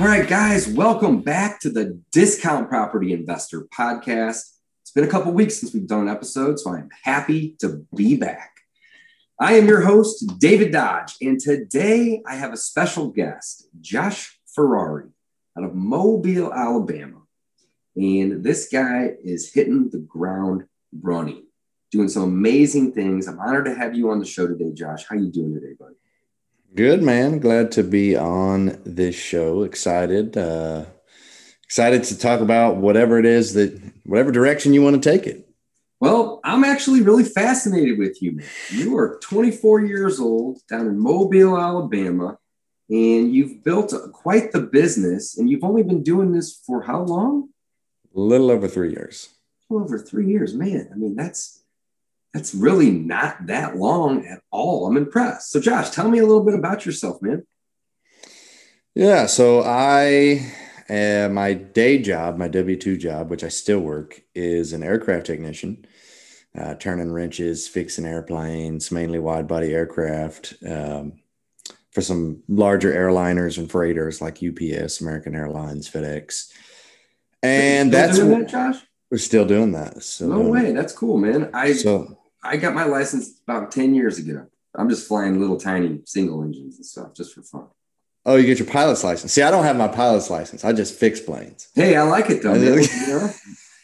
All right, guys, welcome back to the Discount Property Investor Podcast. It's been a couple weeks since we've done an episode, so I'm happy to be back. I am your host, David Dodge, and today I have a special guest, Josh Ferrari out of Mobile, Alabama. And this guy is hitting the ground running, doing some amazing things. I'm honored to have you on the show today, Josh. How you doing today, buddy? Good man. Glad to be on this show. Excited. Uh, excited to talk about whatever it is that whatever direction you want to take it. Well, I'm actually really fascinated with you. Man. You are 24 years old down in Mobile, Alabama, and you've built a, quite the business. And you've only been doing this for how long? A little over three years. A little over three years, man. I mean, that's that's really not that long at all. I'm impressed. So, Josh, tell me a little bit about yourself, man. Yeah. So, I, uh, my day job, my W 2 job, which I still work, is an aircraft technician, uh, turning wrenches, fixing airplanes, mainly wide body aircraft um, for some larger airliners and freighters like UPS, American Airlines, FedEx. And that's that, Josh. We're still doing that. So no way. That's cool, man. I so I got my license about 10 years ago. I'm just flying little tiny single engines and stuff just for fun. Oh, you get your pilot's license. See, I don't have my pilot's license. I just fix planes. Hey, I like it though. you know?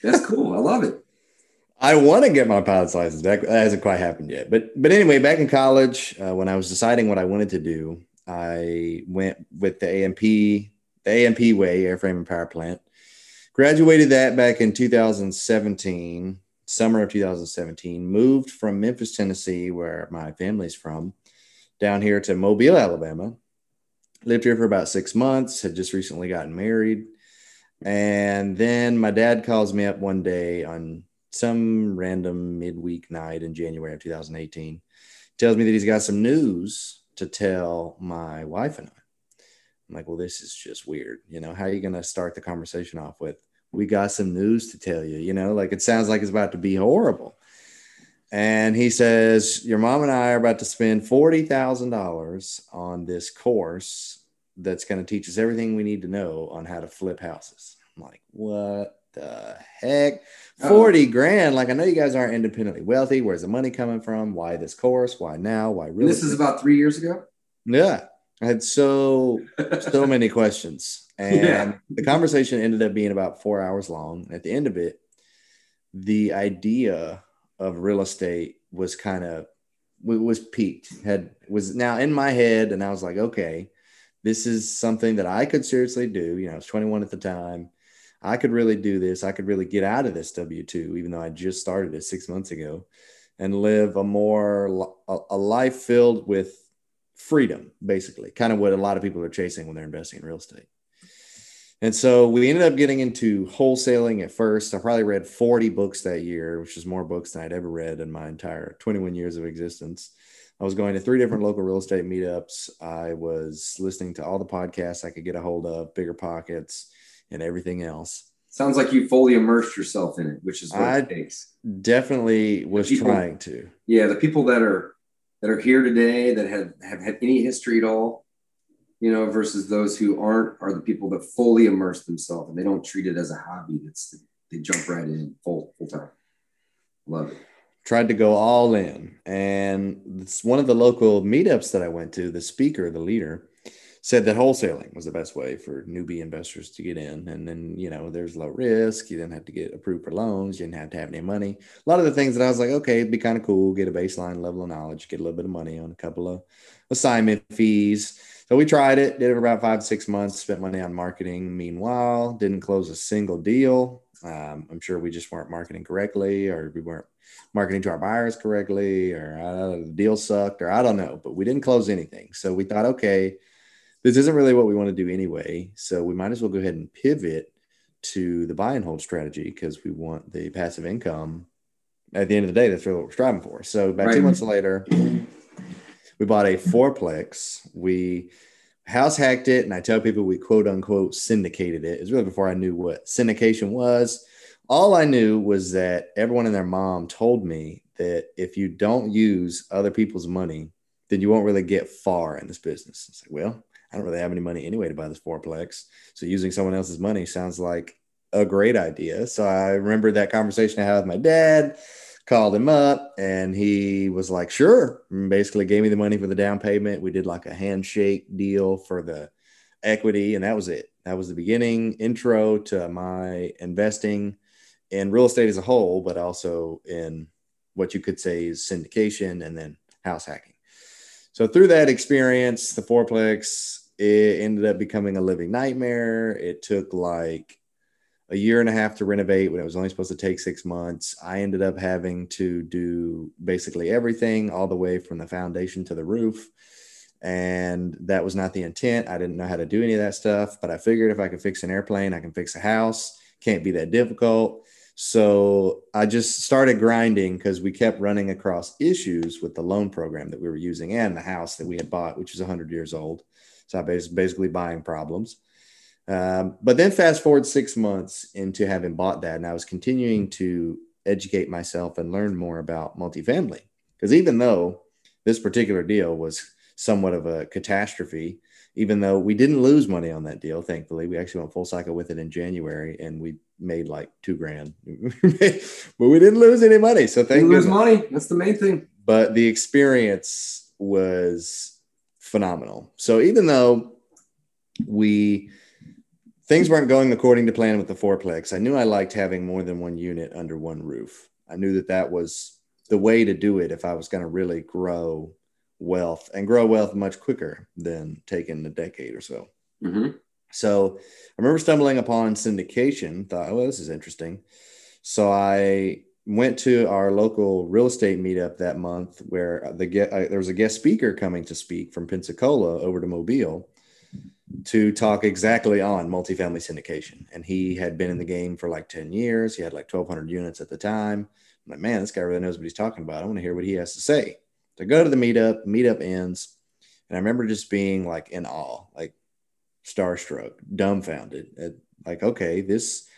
That's cool. I love it. I want to get my pilot's license. That, that, hasn't quite happened yet. But but anyway, back in college, uh, when I was deciding what I wanted to do, I went with the AMP, the AMP way, airframe and power plant. Graduated that back in 2017 summer of 2017, moved from Memphis, Tennessee, where my family's from, down here to Mobile, Alabama. Lived here for about six months, had just recently gotten married. And then my dad calls me up one day on some random midweek night in January of 2018, tells me that he's got some news to tell my wife and I. I'm like, well, this is just weird. You know, how are you going to start the conversation off with, we got some news to tell you. You know, like it sounds like it's about to be horrible. And he says, Your mom and I are about to spend $40,000 on this course that's going to teach us everything we need to know on how to flip houses. I'm like, What the heck? 40 grand. Like, I know you guys aren't independently wealthy. Where's the money coming from? Why this course? Why now? Why really? This is about three years ago. Yeah. I had so, so many questions. And yeah. the conversation ended up being about four hours long. At the end of it, the idea of real estate was kind of was peaked had was now in my head and i was like okay this is something that i could seriously do you know i was 21 at the time i could really do this i could really get out of this w2 even though i just started it six months ago and live a more a life filled with freedom basically kind of what a lot of people are chasing when they're investing in real estate and so we ended up getting into wholesaling at first. I probably read 40 books that year, which is more books than I'd ever read in my entire 21 years of existence. I was going to three different local real estate meetups. I was listening to all the podcasts I could get a hold of, Bigger Pockets, and everything else. Sounds like you fully immersed yourself in it, which is what I it takes. Definitely was people, trying to. Yeah, the people that are that are here today that have have had any history at all, you know, versus those who aren't are the people that fully immerse themselves and they don't treat it as a hobby. That's they jump right in full full time. Love it. Tried to go all in, and it's one of the local meetups that I went to. The speaker, the leader, said that wholesaling was the best way for newbie investors to get in. And then, you know, there's low risk. You didn't have to get approved for loans. You didn't have to have any money. A lot of the things that I was like, okay, it'd be kind of cool. Get a baseline level of knowledge, get a little bit of money on a couple of assignment fees so we tried it, did it for about five, six months, spent money on marketing. Meanwhile, didn't close a single deal. Um, I'm sure we just weren't marketing correctly, or we weren't marketing to our buyers correctly, or uh, the deal sucked, or I don't know, but we didn't close anything. So we thought, okay, this isn't really what we want to do anyway. So we might as well go ahead and pivot to the buy and hold strategy because we want the passive income. At the end of the day, that's really what we're striving for. So about right. two months later, we bought a fourplex. We house hacked it, and I tell people we quote unquote syndicated it. It's really before I knew what syndication was. All I knew was that everyone and their mom told me that if you don't use other people's money, then you won't really get far in this business. It's like, well, I don't really have any money anyway to buy this fourplex. So using someone else's money sounds like a great idea. So I remember that conversation I had with my dad, called him up, and he was like, sure. And basically gave me the money for the down payment. We did like a handshake deal for the equity, and that was it. That was the beginning intro to my investing in real estate as a whole, but also in what you could say is syndication and then house hacking. So through that experience, the fourplex it ended up becoming a living nightmare. It took like a year and a half to renovate when it was only supposed to take six months. I ended up having to do basically everything, all the way from the foundation to the roof. And that was not the intent. I didn't know how to do any of that stuff, but I figured if I could fix an airplane, I can fix a house. Can't be that difficult. So I just started grinding because we kept running across issues with the loan program that we were using and the house that we had bought, which is 100 years old. So I was basically buying problems. Um, but then fast forward six months into having bought that, and I was continuing to educate myself and learn more about multifamily. Because even though this particular deal was somewhat of a catastrophe, even though we didn't lose money on that deal, thankfully, we actually went full cycle with it in January and we made like two grand, but we didn't lose any money. So thank you. Lose money. That's the main thing. But the experience was phenomenal. So even though we things weren't going according to plan with the fourplex, I knew I liked having more than one unit under one roof. I knew that that was the way to do it if I was going to really grow wealth and grow wealth much quicker than taking a decade or so. Mm-hmm. So I remember stumbling upon syndication, thought, oh, this is interesting. So I went to our local real estate meetup that month where the get, uh, there was a guest speaker coming to speak from Pensacola over to Mobile to talk exactly on multifamily syndication. And he had been in the game for like 10 years. He had like 1,200 units at the time. I'm like, man, this guy really knows what he's talking about. I want to hear what he has to say. So I go to the meetup, meetup ends. And I remember just being like in awe, like starstruck, dumbfounded. Like, okay, this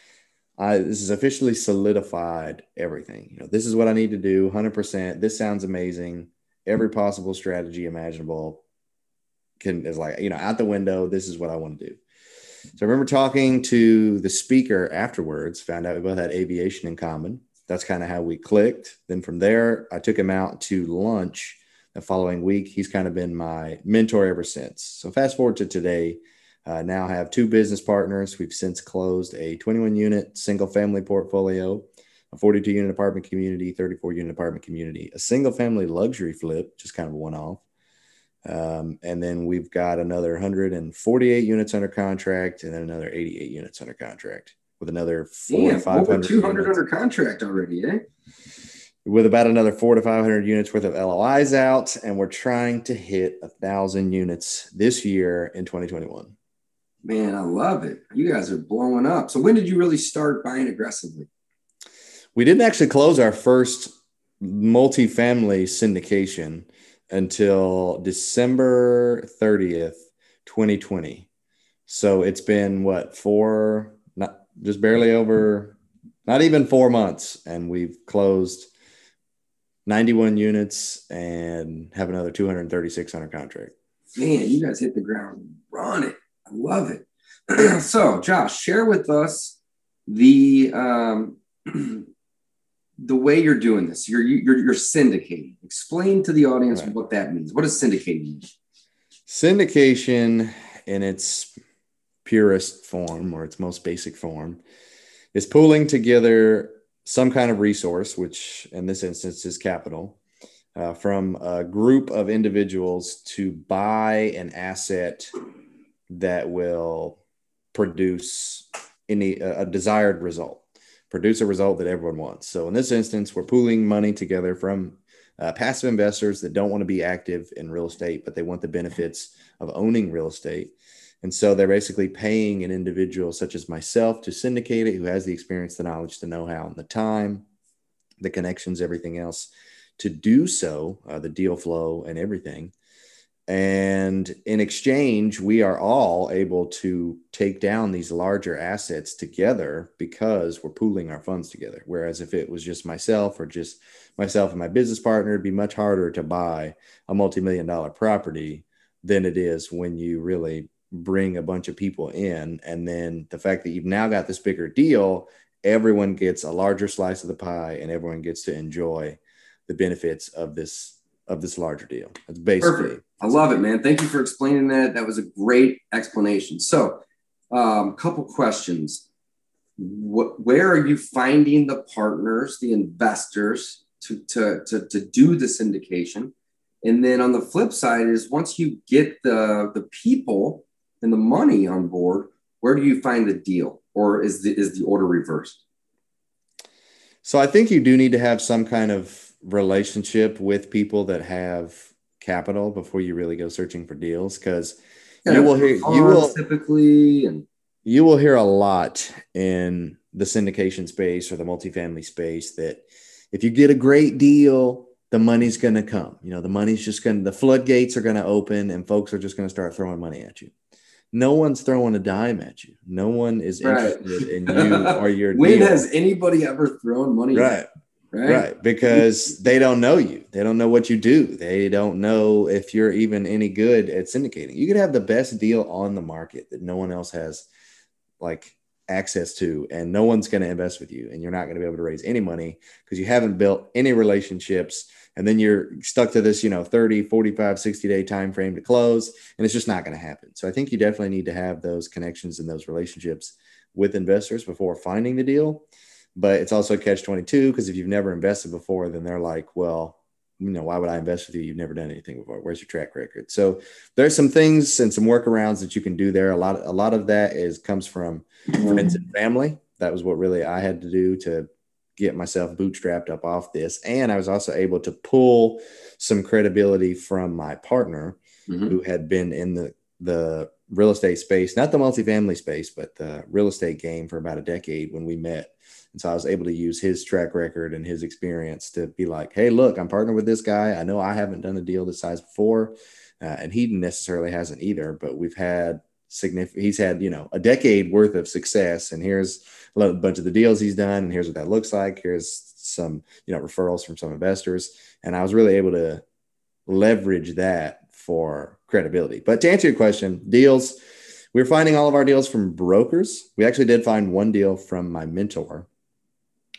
I, this has officially solidified everything. You know, this is what I need to do 100%. This sounds amazing. Every possible strategy imaginable can is like, you know, out the window. This is what I want to do. So I remember talking to the speaker afterwards, found out we both had aviation in common. That's kind of how we clicked. Then from there, I took him out to lunch the following week. He's kind of been my mentor ever since. So fast forward to today, uh, now have two business partners. We've since closed a 21 unit single family portfolio, a 42 unit apartment community, 34 unit apartment community, a single family luxury flip, just kind of a one off. Um, and then we've got another 148 units under contract and then another 88 units under contract with another four Damn, to 500 200 units. under contract already, eh? With about another four to 500 units worth of LOIs out. And we're trying to hit a thousand units this year in 2021. Man, I love it. You guys are blowing up. So when did you really start buying aggressively? We didn't actually close our first multifamily syndication until December 30th, 2020. So it's been what, four, not just barely over, not even four months. And we've closed 91 units and have another 236 under contract. Man, you guys hit the ground running love it. so, Josh, share with us the um, the way you're doing this. You're, you're you're syndicating. Explain to the audience right. what that means. What does syndicating mean? Syndication, in its purest form or its most basic form, is pulling together some kind of resource, which in this instance is capital, uh, from a group of individuals to buy an asset that will produce any a desired result produce a result that everyone wants so in this instance we're pooling money together from uh, passive investors that don't want to be active in real estate, but they want the benefits of owning real estate. And so they're basically paying an individual such as myself to syndicate it, who has the experience, the knowledge, the know how, and the time, the connections, everything else to do so, uh, the deal flow and everything. And in exchange, we are all able to take down these larger assets together because we're pooling our funds together. Whereas if it was just myself or just myself and my business partner, it'd be much harder to buy a multi million dollar property than it is when you really bring a bunch of people in. And then the fact that you've now got this bigger deal, everyone gets a larger slice of the pie and everyone gets to enjoy the benefits of this of this larger deal. That's basically. Perfect. I love it, man. Thank you for explaining that. That was a great explanation. So, a um, couple questions. What, where are you finding the partners, the investors, to, to, to, to do the syndication? And then on the flip side is once you get the, the people and the money on board, where do you find the deal? Or is the, is the order reversed? So I think you do need to have some kind of relationship with people that have capital before you really go searching for deals because yeah, you will hear you will typically and you will hear a lot in the syndication space or the multifamily space that if you get a great deal the money's going to come you know the money's just going to the floodgates are going to open and folks are just going to start throwing money at you no one's throwing a dime at you no one is right. interested in you or your when deal. has anybody ever thrown money right Right? right? Because they don't know you. They don't know what you do. They don't know if you're even any good at syndicating. You could have the best deal on the market that no one else has like access to, and no one's going to invest with you, and you're not going to be able to raise any money because you haven't built any relationships. And then you're stuck to this, you know, 30, 45, 60 day time frame to close, and it's just not going to happen. So I think you definitely need to have those connections and those relationships with investors before finding the deal but it's also catch 22 because if you've never invested before then they're like well you know why would i invest with you? You've never done anything before. Where's your track record? So there's some things and some workarounds that you can do there. A lot a lot of that is comes from friends and family. That was what really i had to do to get myself bootstrapped up off this. And i was also able to pull some credibility from my partner mm-hmm. who had been in the the real estate space not the multifamily space but the real estate game for about a decade when we met and so I was able to use his track record and his experience to be like, hey, look, I'm partnered with this guy. I know I haven't done a deal this size before, uh, and he necessarily hasn't either, but we've had significant, he's had, you know, a decade worth of success. And here's a bunch of the deals he's done, and here's what that looks like. Here's some, you know, referrals from some investors. And I was really able to leverage that for credibility. But to answer your question, deals, we're finding all of our deals from brokers. We actually did find one deal from my mentor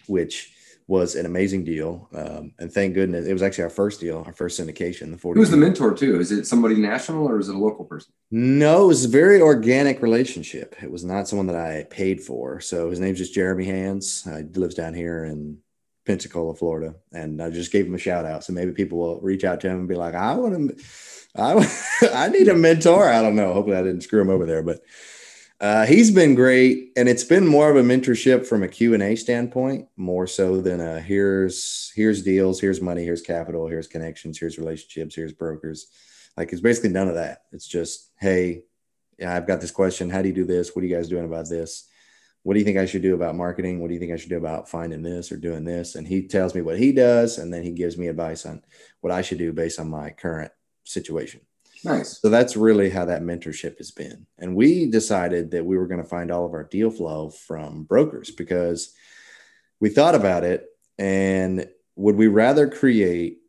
which was an amazing deal. Um, and thank goodness it was actually our first deal, our first syndication. The 40 Who's the mentor too? Is it somebody national or is it a local person? No, it was a very organic relationship. It was not someone that I paid for. So his name's just Jeremy Hands. He lives down here in Pensacola, Florida. And I just gave him a shout out. So maybe people will reach out to him and be like, I want to, I, I need a mentor. I don't know. Hopefully I didn't screw him over there, but uh, he's been great, and it's been more of a mentorship from a Q and A standpoint, more so than a here's here's deals, here's money, here's capital, here's connections, here's relationships, here's brokers. Like it's basically none of that. It's just, hey, yeah, I've got this question. How do you do this? What are you guys doing about this? What do you think I should do about marketing? What do you think I should do about finding this or doing this? And he tells me what he does, and then he gives me advice on what I should do based on my current situation. Nice. So that's really how that mentorship has been. And we decided that we were going to find all of our deal flow from brokers because we thought about it and would we rather create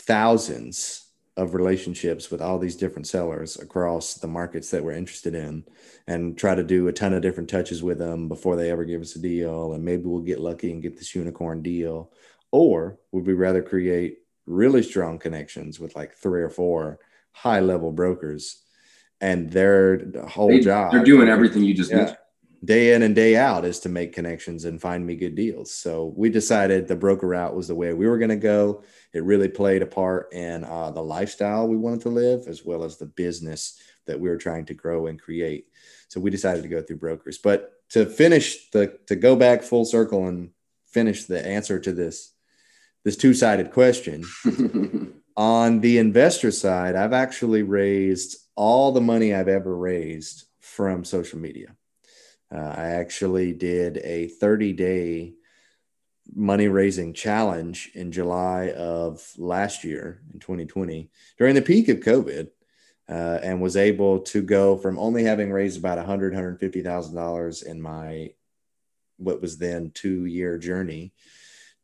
thousands of relationships with all these different sellers across the markets that we're interested in and try to do a ton of different touches with them before they ever give us a deal and maybe we'll get lucky and get this unicorn deal or would we rather create really strong connections with like three or four high level brokers and their whole they, job. they're doing everything you just yeah, mentioned. Day in and day out is to make connections and find me good deals. So we decided the broker route was the way we were going to go. It really played a part in uh, the lifestyle we wanted to live as well as the business that we were trying to grow and create. So we decided to go through brokers. But to finish the to go back full circle and finish the answer to this this two-sided question. On the investor side, I've actually raised all the money I've ever raised from social media. Uh, I actually did a 30 day money raising challenge in July of last year in 2020 during the peak of COVID. Uh, and was able to go from only having raised about 100 $150,000 in my what was then two year journey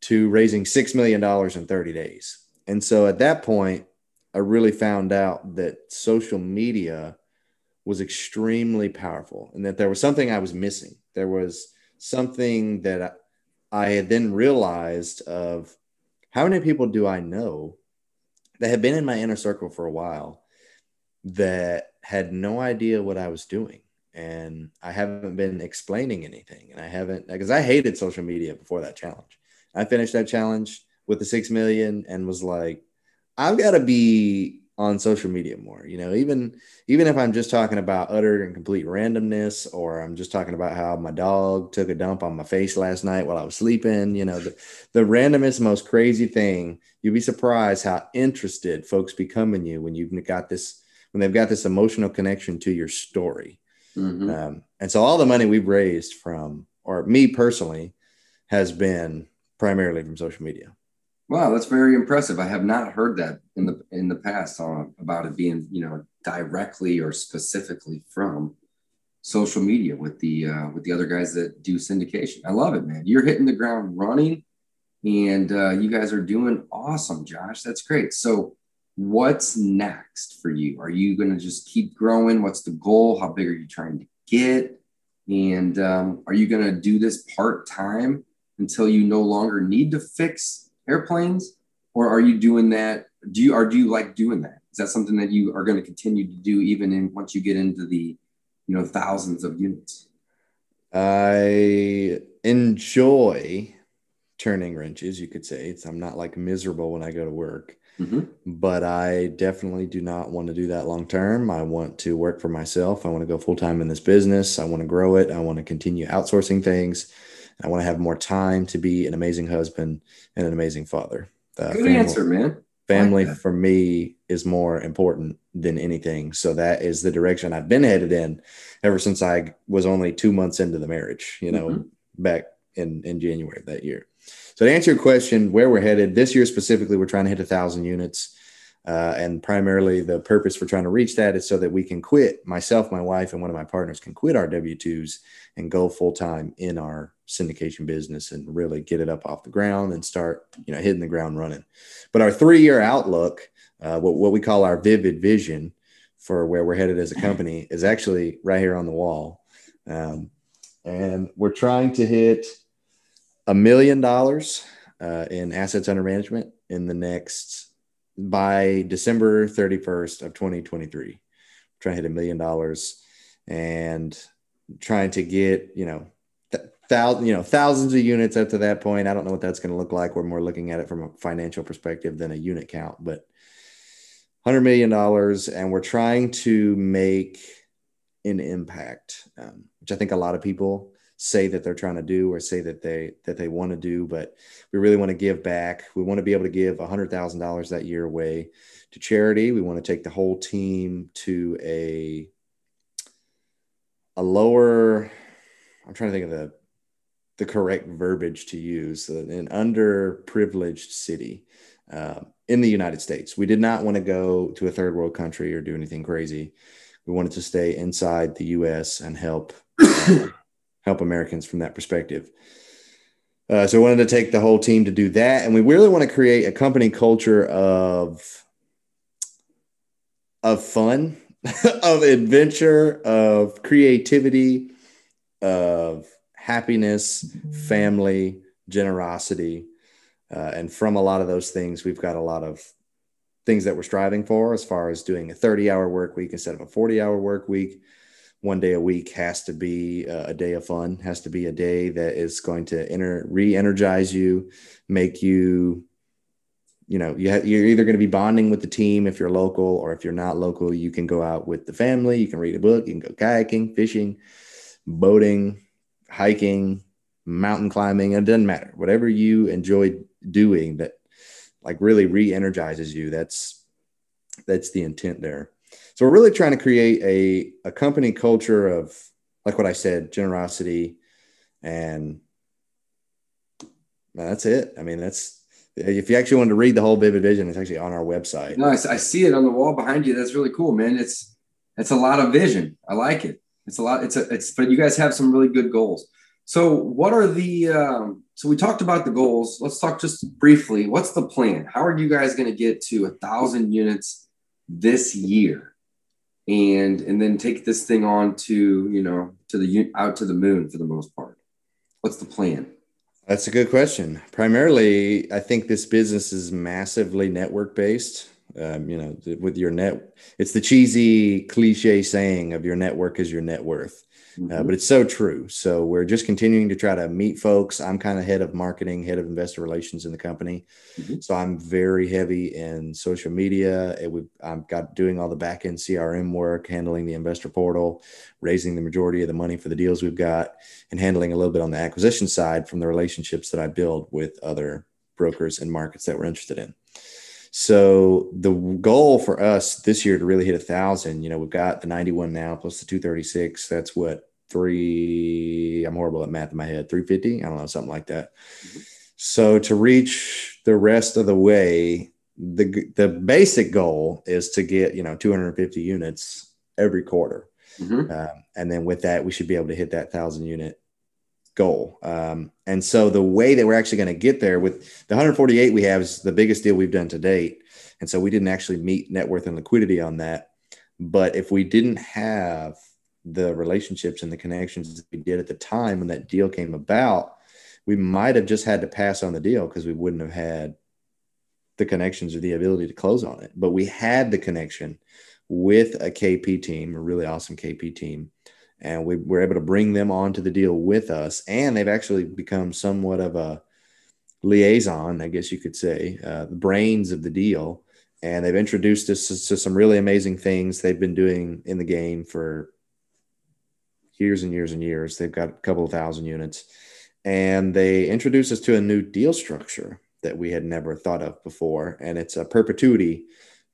to raising $6 million in 30 days. And so at that point, I really found out that social media was extremely powerful and that there was something I was missing. There was something that I had then realized of how many people do I know that have been in my inner circle for a while that had no idea what I was doing. And I haven't been explaining anything. And I haven't, because I hated social media before that challenge. I finished that challenge with the six million and was like, I've got to be on social media more. You know, even even if I'm just talking about utter and complete randomness, or I'm just talking about how my dog took a dump on my face last night while I was sleeping. You know, the the randomest, most crazy thing. You'd be surprised how interested folks become in you when you've got this when they've got this emotional connection to your story. Mm-hmm. Um, and so all the money we've raised from, or me personally, has been primarily from social media. Wow, that's very impressive. I have not heard that in the in the past uh, about it being you know directly or specifically from social media with the uh, with the other guys that do syndication. I love it, man. You're hitting the ground running, and uh, you guys are doing awesome, Josh. That's great. So, what's next for you? Are you going to just keep growing? What's the goal? How big are you trying to get? And um, are you going to do this part time until you no longer need to fix airplanes, or are you doing that? Do you are do you like doing that? Is that something that you are going to continue to do even in once you get into the you know thousands of units? I enjoy turning wrenches, you could say. It's, I'm not like miserable when I go to work. Mm-hmm. But I definitely do not want to do that long term. I want to work for myself. I want to go full time in this business. I want to grow it. I want to continue outsourcing things. I want to have more time to be an amazing husband and an amazing father. Uh, Good family, answer, man. Family like for me is more important than anything. So that is the direction I've been headed in ever since I was only two months into the marriage, you know, mm-hmm. back in, in January of that year. So to answer your question, where we're headed this year specifically, we're trying to hit a thousand units. Uh, and primarily the purpose for trying to reach that is so that we can quit myself my wife and one of my partners can quit our w2s and go full time in our syndication business and really get it up off the ground and start you know hitting the ground running. But our three year outlook uh, what, what we call our vivid vision for where we're headed as a company is actually right here on the wall. Um, and we're trying to hit a million dollars uh, in assets under management in the next by december 31st of 2023 we're trying to hit a million dollars and trying to get you know thousand, you know, thousands of units up to that point. I don't know what that's going to look like. We're more looking at it from a financial perspective than a unit count, but hundred million dollars, and we're trying to make an impact, um, which I think a lot of people say that they're trying to do or say that they that they want to do, but we really want to give back. We want to be able to give a hundred thousand dollars that year away to charity. We want to take the whole team to a a lower I'm trying to think of the the correct verbiage to use an underprivileged city uh, in the United States. We did not want to go to a third world country or do anything crazy. We wanted to stay inside the U.S. and help uh, help Americans from that perspective. Uh, so we wanted to take the whole team to do that, and we really want to create a company culture of of fun, of adventure, of creativity, of happiness, family, generosity. Uh, and from a lot of those things, we've got a lot of things that we're striving for as far as doing a 30 hour work week instead of a 40 hour work week. One day a week has to be a day of fun, has to be a day that is going to re energize you, make you, you know, you're either going to be bonding with the team if you're local, or if you're not local, you can go out with the family, you can read a book, you can go kayaking, fishing, boating, hiking, mountain climbing, it doesn't matter. Whatever you enjoy doing that like really re-energizes you. That's that's the intent there. So we're really trying to create a, a company culture of like what I said, generosity and that's it. I mean, that's if you actually want to read the whole vivid vision, it's actually on our website. No, I, I see it on the wall behind you. That's really cool, man. It's it's a lot of vision. I like it. It's a lot. It's a it's but you guys have some really good goals. So what are the um, so we talked about the goals. Let's talk just briefly. What's the plan? How are you guys going to get to a thousand units this year? And and then take this thing on to, you know, to the out to the moon for the most part. What's the plan? That's a good question. Primarily, I think this business is massively network based. Um, you know, with your net, it's the cheesy cliche saying of your network is your net worth. Uh, mm-hmm. Uh, but it's so true. So we're just continuing to try to meet folks. I'm kind of head of marketing, head of investor relations in the company. Mm-hmm. So I'm very heavy in social media. we I've got doing all the back end CRM work, handling the investor portal, raising the majority of the money for the deals we've got, and handling a little bit on the acquisition side from the relationships that I build with other brokers and markets that we're interested in. So the goal for us this year to really hit a thousand, you know, we've got the 91 now plus the 236. That's what three. I'm horrible at math in my head. 350. I don't know, something like that. Mm-hmm. So to reach the rest of the way, the the basic goal is to get you know 250 units every quarter, mm-hmm. um, and then with that we should be able to hit that thousand unit goal. Um, and so the way that we're actually going to get there with the 148 we have is the biggest deal we've done to date. And so we didn't actually meet net worth and liquidity on that. But if we didn't have the relationships and the connections that we did at the time when that deal came about, we might have just had to pass on the deal because we wouldn't have had the connections or the ability to close on it. But we had the connection with a KP team, a really awesome KP team and we were able to bring them onto the deal with us. And they've actually become somewhat of a liaison, I guess you could say, uh, the brains of the deal. And they've introduced us to, to some really amazing things they've been doing in the game for years and years and years. They've got a couple of thousand units. And they introduced us to a new deal structure that we had never thought of before. And it's a perpetuity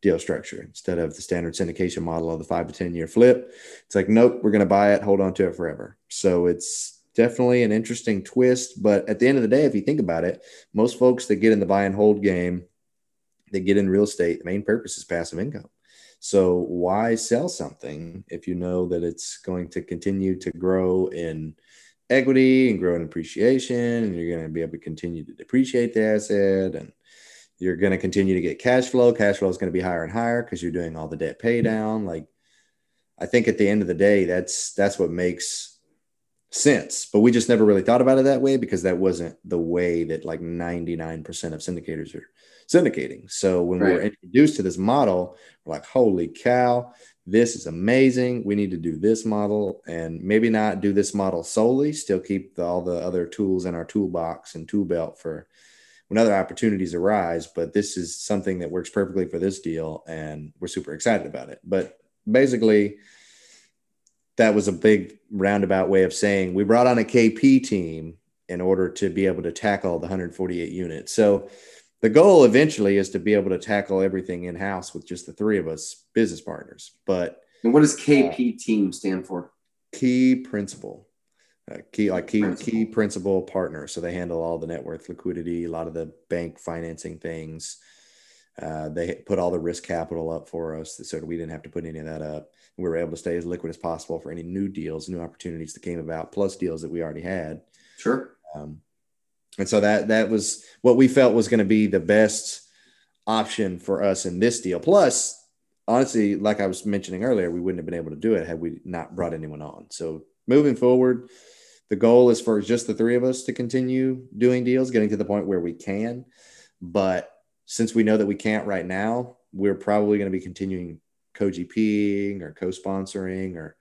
deal structure instead of the standard syndication model of the five to 10 year flip. It's like, nope, we're going to buy it, hold on to it forever. So it's definitely an interesting twist. But at the end of the day, if you think about it, most folks that get in the buy and hold game, they get in real estate, the main purpose is passive income. So why sell something if you know that it's going to continue to grow in equity and grow in appreciation and you're going to be able to continue to depreciate the asset and you're going to continue to get cash flow. Cash flow is going to be higher and higher because you're doing all the debt pay mm-hmm. down. Like, I think at the end of the day, that's that's what makes sense. But we just never really thought about it that way because that wasn't the way that like 99% of syndicators are syndicating. So when right. we were introduced to this model, we're like, holy cow, this is amazing. We need to do this model and maybe not do this model solely, still keep the, all the other tools in our toolbox and tool belt for when other opportunities arise. But this is something that works perfectly for this deal, and we're super excited about it. But basically, that was a big roundabout way of saying we brought on a KP team in order to be able to tackle the 148 units. So the goal eventually is to be able to tackle everything in house with just the three of us business partners. But and what does KP uh, team stand for? Key principal uh, key like key principal. key principal partner. So they handle all the net worth liquidity, a lot of the bank financing things. Uh, they put all the risk capital up for us, so we didn't have to put any of that up. We were able to stay as liquid as possible for any new deals, new opportunities that came about, plus deals that we already had. Sure. Um, and so that that was what we felt was going to be the best option for us in this deal. Plus, honestly, like I was mentioning earlier, we wouldn't have been able to do it had we not brought anyone on. So moving forward, the goal is for just the three of us to continue doing deals, getting to the point where we can. But since we know that we can't right now, we're probably going to be continuing co-GPing or co-sponsoring or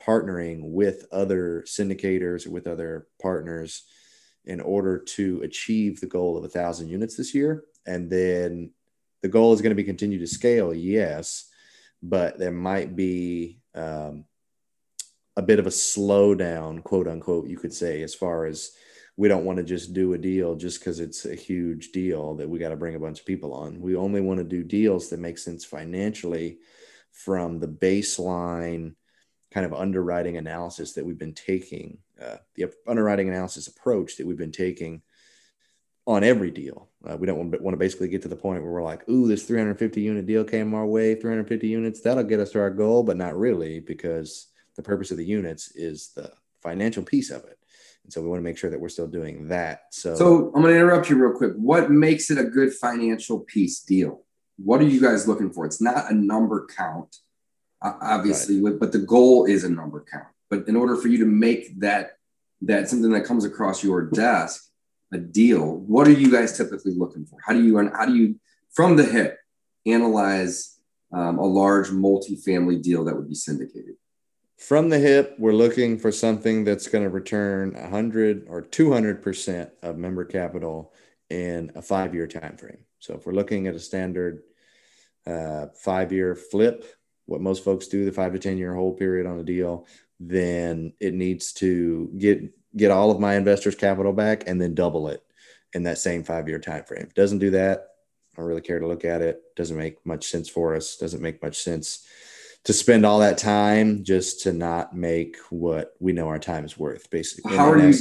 partnering with other syndicators or with other partners in order to achieve the goal of a thousand units this year. And then the goal is going to be continue to scale, yes, but there might be um, a bit of a slowdown, quote unquote, you could say, as far as we don't want to just do a deal just because it's a huge deal that we got to bring a bunch of people on. We only want to do deals that make sense financially from the baseline kind of underwriting analysis that we've been taking, uh, the underwriting analysis approach that we've been taking on every deal. Uh, we don't want, want to basically get to the point where we're like, ooh, this 350 unit deal came our way, 350 units, that'll get us to our goal, but not really because the purpose of the units is the financial piece of it. And so we want to make sure that we're still doing that. So, so I'm going to interrupt you real quick. What makes it a good financial piece deal? What are you guys looking for? It's not a number count, obviously, right. but the goal is a number count. But in order for you to make that that something that comes across your desk a deal, what are you guys typically looking for? How do you how do you from the hip analyze um, a large multifamily deal that would be syndicated? From the hip, we're looking for something that's going to return 100 or 200% of member capital in a five year time frame. So if we're looking at a standard uh, five year flip, what most folks do, the five to 10 year hold period on a deal, then it needs to get get all of my investors' capital back and then double it in that same five year time frame. doesn't do that, I don't really care to look at it. Doesn't make much sense for us. Doesn't make much sense to spend all that time just to not make what we know our time is worth, basically. How are you?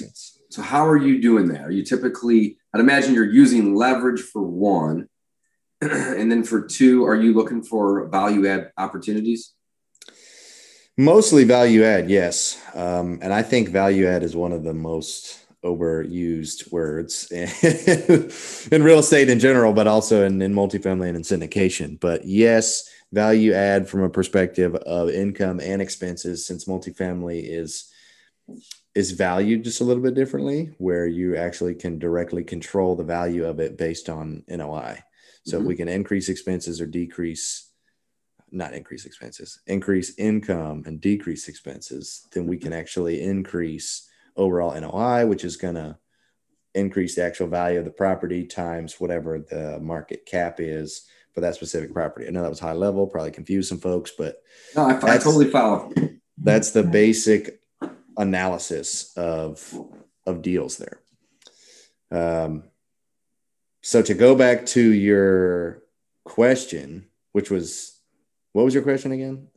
So how are you doing that? Are you typically? I'd imagine you're using leverage for one, and then for two, are you looking for value add opportunities? Mostly value add, yes. Um, and I think value add is one of the most overused words in real estate in general, but also in, in multifamily and in syndication. But yes, value add from a perspective of income and expenses since multifamily is is valued just a little bit differently where you actually can directly control the value of it based on NOI. So mm-hmm. we can increase expenses or decrease not increase expenses, increase income and decrease expenses, then we can actually increase overall NOI, which is going to increase the actual value of the property times whatever the market cap is for that specific property. I know that was high level, probably confused some folks, but no, I, I totally follow. That's the basic analysis of of deals there. Um, so to go back to your question, which was what was your question again?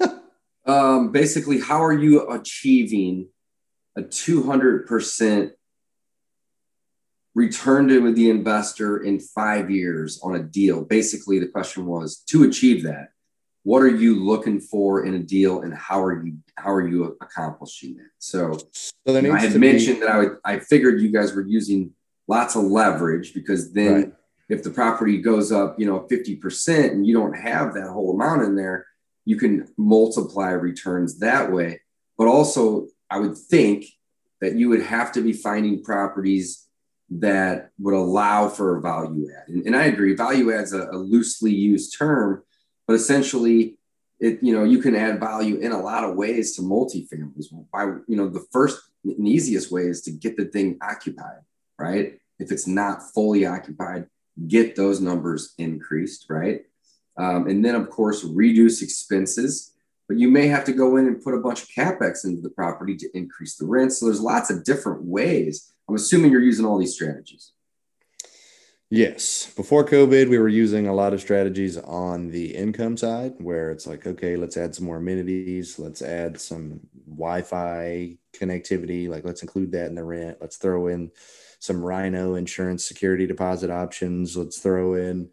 um, basically, how are you achieving a two hundred percent return to the investor in five years on a deal. Basically, the question was to achieve that, what are you looking for in a deal and how are you how are you accomplishing it? So, so you know, I had mentioned be... that I would I figured you guys were using lots of leverage because then right. if the property goes up, you know, 50% and you don't have that whole amount in there, you can multiply returns that way. But also, I would think that you would have to be finding properties that would allow for value add. And, and I agree, value add is a, a, loosely used term, but essentially, it you know you can add value in a lot of ways to multifamilies. By you know the first and easiest way is to get the thing occupied, right? If it's not fully occupied, get those numbers increased, right? Um, and then of course reduce expenses. But you may have to go in and put a bunch of capex into the property to increase the rent. So there's lots of different ways I'm assuming you're using all these strategies. Yes. Before COVID, we were using a lot of strategies on the income side where it's like, okay, let's add some more amenities. Let's add some Wi Fi connectivity. Like, let's include that in the rent. Let's throw in some Rhino insurance security deposit options. Let's throw in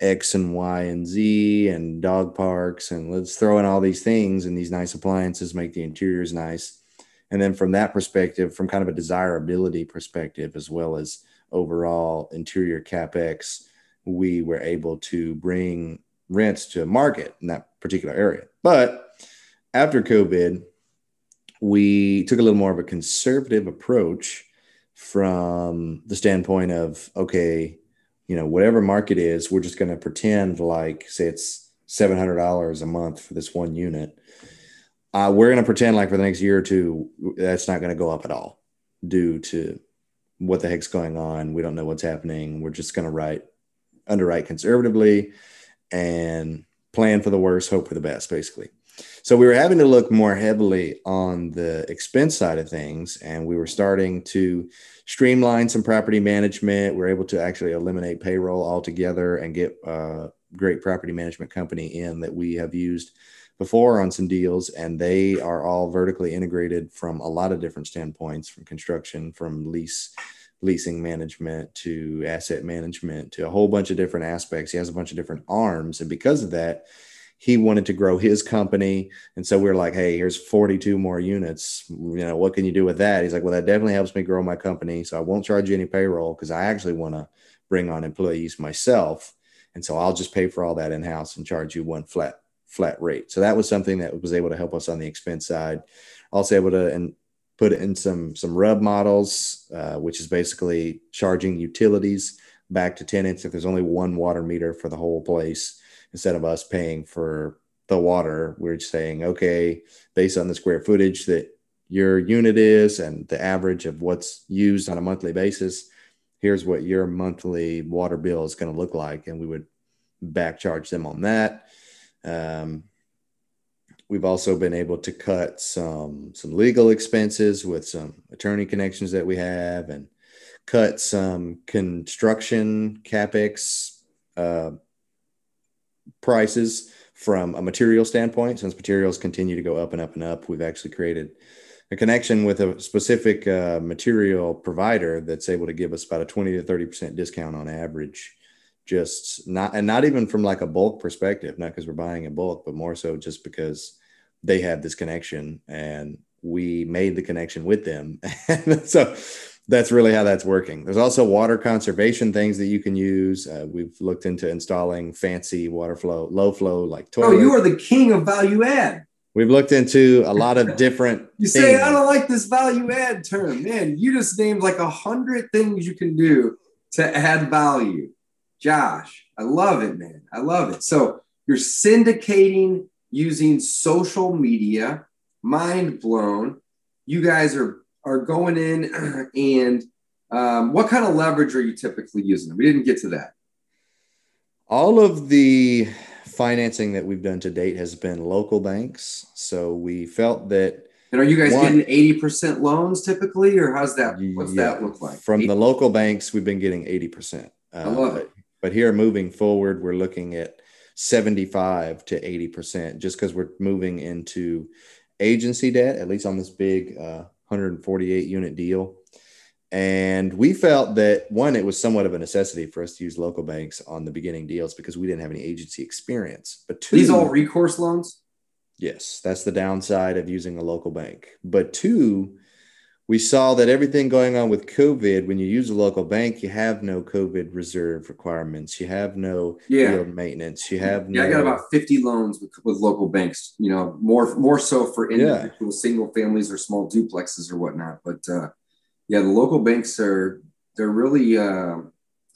X and Y and Z and dog parks. And let's throw in all these things and these nice appliances, make the interiors nice. And then from that perspective, from kind of a desirability perspective, as well as overall interior capex, we were able to bring rents to market in that particular area. But after COVID, we took a little more of a conservative approach from the standpoint of okay, you know, whatever market is, we're just going to pretend like, say, it's seven hundred dollars a month for this one unit, uh, we're going to pretend like for the next year or two, that's not going to go up at all due to what the heck's going on. We don't know what's happening. We're just going to write, underwrite conservatively and plan for the worst, hope for the best, basically. So we were having to look more heavily on the expense side of things, and we were starting to streamline some property management. We are able to actually eliminate payroll altogether and get a great property management company in that we have used before on some deals, and they are all vertically integrated from a lot of different standpoints, from construction, from lease leasing management to asset management to a whole bunch of different aspects. He has a bunch of different arms, and because of that he wanted to grow his company. And so we are like, hey, here's 42 more units. You know, what can you do with that? He's like, well, that definitely helps me grow my company. So I won't charge you any payroll because I actually want to bring on employees myself. And so I'll just pay for all that in house and charge you one flat flat rate. So that was something that was able to help us on the expense side. Also able to and put in some some RUB models, uh, which is basically charging utilities back to tenants if there's only one water meter for the whole place instead of us paying for the water, we're saying, okay, based on the square footage that your unit is and the average of what's used on a monthly basis, here's what your monthly water bill is going to look like. And we would back charge them on that. Um, we've also been able to cut some some legal expenses with some attorney connections that we have and cut some construction capex uh, prices from a material standpoint. Since materials continue to go up and up and up, we've actually created a connection with a specific uh, material provider that's able to give us about a 20 to 30% discount on average. Just not, and not even from like a bulk perspective, not because we're buying in bulk, but more so just because they have this connection and we made the connection with them. so that's really how that's working. There's also water conservation things that you can use. Uh, we've looked into installing fancy water flow, low flow like toilet. Oh, you are the king of value add. We've looked into a lot of different. you say things. I don't like this value add term, man. You just named like a hundred things you can do to add value. Josh, I love it, man. I love it. So you're syndicating using social media. Mind blown. You guys are are going in and um, what kind of leverage are you typically using? We didn't get to that. All of the financing that we've done to date has been local banks. So we felt that. And are you guys one, getting 80% loans typically, or how's that? What's yeah, that look like? From 80%? the local banks, we've been getting 80%. Uh, I love it. But here moving forward, we're looking at 75 to 80% just because we're moving into agency debt, at least on this big uh, 148 unit deal. And we felt that one, it was somewhat of a necessity for us to use local banks on the beginning deals because we didn't have any agency experience. But two, these all recourse loans. Yes, that's the downside of using a local bank. But two, we saw that everything going on with COVID, when you use a local bank, you have no COVID reserve requirements. You have no yeah. field maintenance. You have yeah. No, I got about fifty loans with, with local banks. You know, more more so for individual yeah. single families or small duplexes or whatnot. But uh, yeah, the local banks are they're really uh,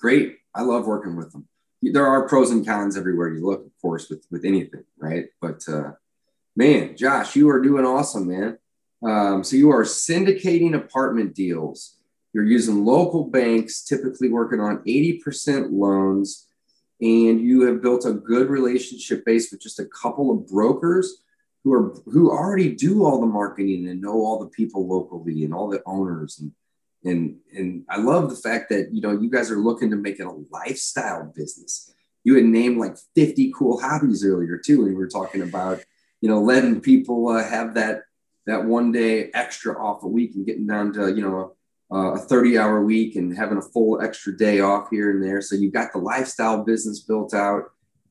great. I love working with them. There are pros and cons everywhere you look, of course, with with anything, right? But uh, man, Josh, you are doing awesome, man. Um, so you are syndicating apartment deals. You're using local banks, typically working on 80% loans, and you have built a good relationship base with just a couple of brokers who are who already do all the marketing and know all the people locally and all the owners and and and I love the fact that you know you guys are looking to make it a lifestyle business. You had named like 50 cool hobbies earlier too, and we were talking about you know letting people uh, have that that one day extra off a week and getting down to you know a 30 hour week and having a full extra day off here and there. So you've got the lifestyle business built out.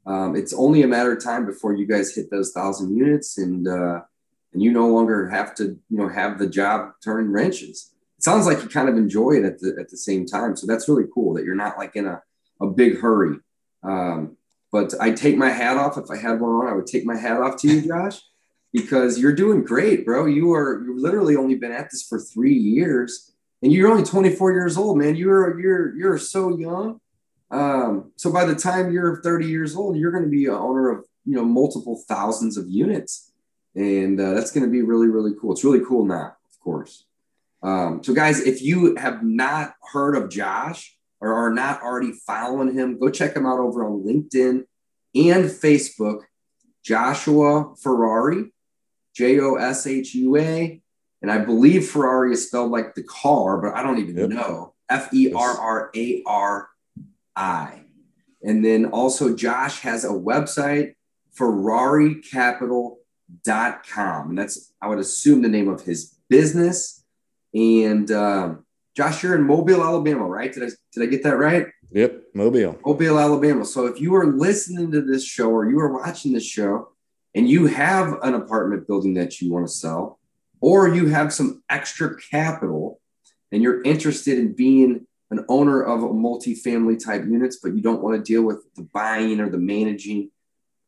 Um, it's only a matter of time before you guys hit those thousand units and uh, and you no longer have to you know have the job turning wrenches. It sounds like you kind of enjoy it at the at the same time. So that's really cool that you're not like in a, a big hurry. Um, but i take my hat off. If i had one on i would take my hat off to you josh because you're doing great, bro. You are you've literally only been at this for three years, and you're only 24 years old, man. You're you're you're so young. Um, so by the time you're 30 years old, you're going to be an owner of you know multiple thousands of units, and uh, that's going to be really really cool. It's really cool now, of course. Um, so guys, if you have not heard of Josh or are not already following him, go check him out over on LinkedIn and Facebook Joshua Ferrari, J O S H U A. And I believe Ferrari is spelled like the car, but I don't even yep. know. F E R R A R I. And then also, Josh has a website, FerrariCapital.com. And that's, I would assume, the name of his business. And um, Josh, you're in Mobile, Alabama, right? Did I, did I get that right? Yep, Mobile. Mobile, Alabama. So if you are listening to this show or you are watching this show and you have an apartment building that you want to sell, or you have some extra capital and you're interested in being an owner of a multifamily type units, but you don't want to deal with the buying or the managing,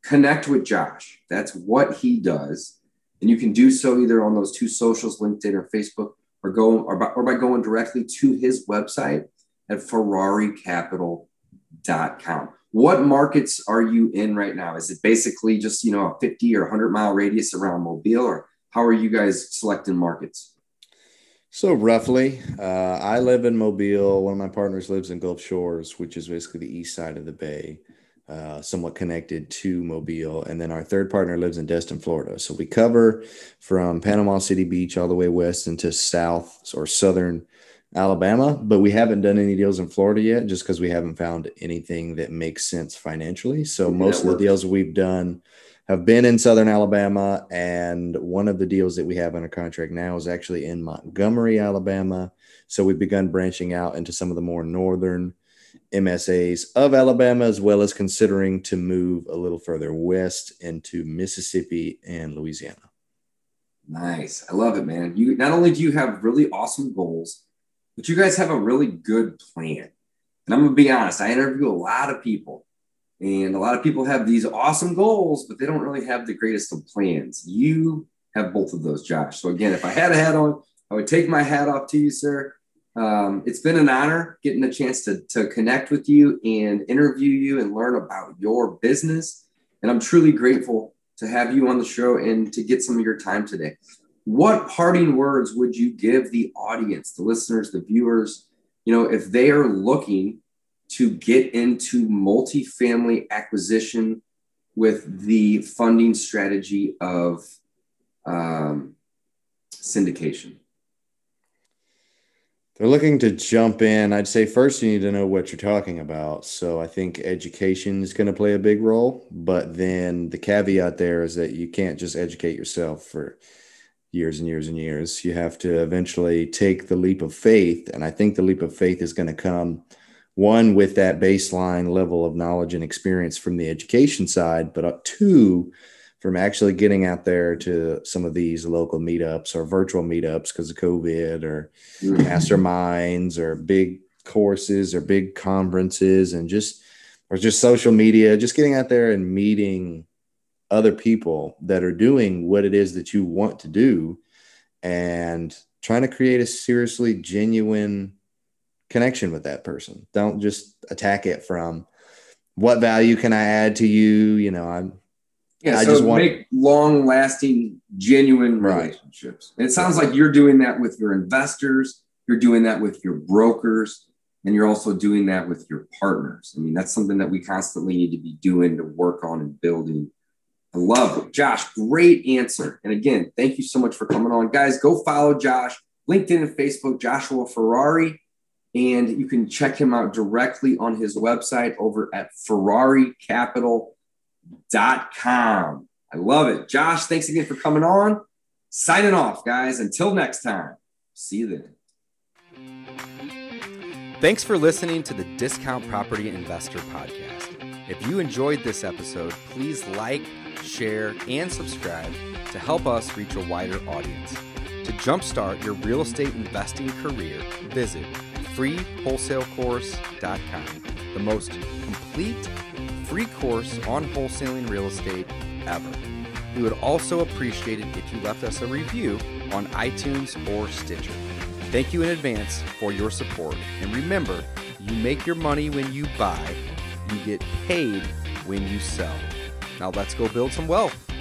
connect with Josh. That's what he does. And you can do so either on those two socials, LinkedIn or Facebook, or go or by, or by going directly to his website at ferraricapital.com. What markets are you in right now? Is it basically just, you know, a 50 or 100 mile radius around Mobile or how are you guys selecting markets? So roughly, uh, I live in Mobile. One of my partners lives in Gulf Shores, which is basically the east side of the bay, uh, somewhat connected to Mobile. And then our third partner lives in Destin, Florida. So we cover from Panama City Beach all the way west into South or Southern Alabama. But we haven't done any deals in Florida yet, just because we haven't found anything that makes sense financially. So most of the deals we've done have been in Southern Alabama, and one of the deals that we have under contract now is actually in Montgomery, Alabama. So we've begun branching out into some of the more northern MSAs of Alabama, as well as considering to move a little further west into Mississippi and Louisiana. Nice. I love it, man. You not only do you have really awesome goals, but you guys have a really good plan. And I'm gonna be honest, I interview a lot of people and a lot of people have these awesome goals, but they don't really have the greatest of plans. You have both of those, Josh. So, again, if I had a hat on, I would take my hat off to you, sir. Um, it's been an honor getting a chance to, to connect with you and interview you and learn about your business. And I'm truly grateful to have you on the show and to get some of your time today. What parting words would you give the audience, the listeners, the viewers, you know, if they are looking to get into multifamily acquisition with the funding strategy of um, syndication? They're looking to jump in. I'd say first you need to know what you're talking about. So I think education is going to play a big role. But then the caveat there is that you can't just educate yourself for years and years and years. You have to eventually take the leap of faith. And I think the leap of faith is going to come one with that baseline level of knowledge and experience from the education side, but uh, two from actually getting out there to some of these local meetups or virtual meetups because of COVID or mm-hmm. masterminds or big courses or big conferences and just or just social media, just getting out there and meeting other people that are doing what it is that you want to do and trying to create a seriously genuine connection with that person. Don't just attack it from what value can I add to you? You know, I'm yeah, I so just want to make long lasting, genuine relationships. Right. It sounds like you're doing that with your investors, you're doing that with your brokers, and you're also doing that with your partners. I mean, that's something that we constantly need to be doing to work on and building. I love it. Josh, great answer. And again, thank you so much for coming on. Guys, go follow Josh, LinkedIn and Facebook, Joshua Ferrari. And you can check him out directly on his website over at ferraricapital.com. I love it. Josh, thanks again for coming on. Signing off, guys. Until next time, see you then. Thanks for listening to the Discount Property Investor Podcast. If you enjoyed this episode, please like, share, and subscribe to help us reach a wider audience. To jumpstart your real estate investing career, visit freewholesalecourse.com, the most complete free course on wholesaling real estate ever. We would also appreciate it if you left us a review on iTunes or Stitcher. Thank you in advance for your support. And remember, you make your money when you buy, you get paid when you sell. Now let's go build some wealth.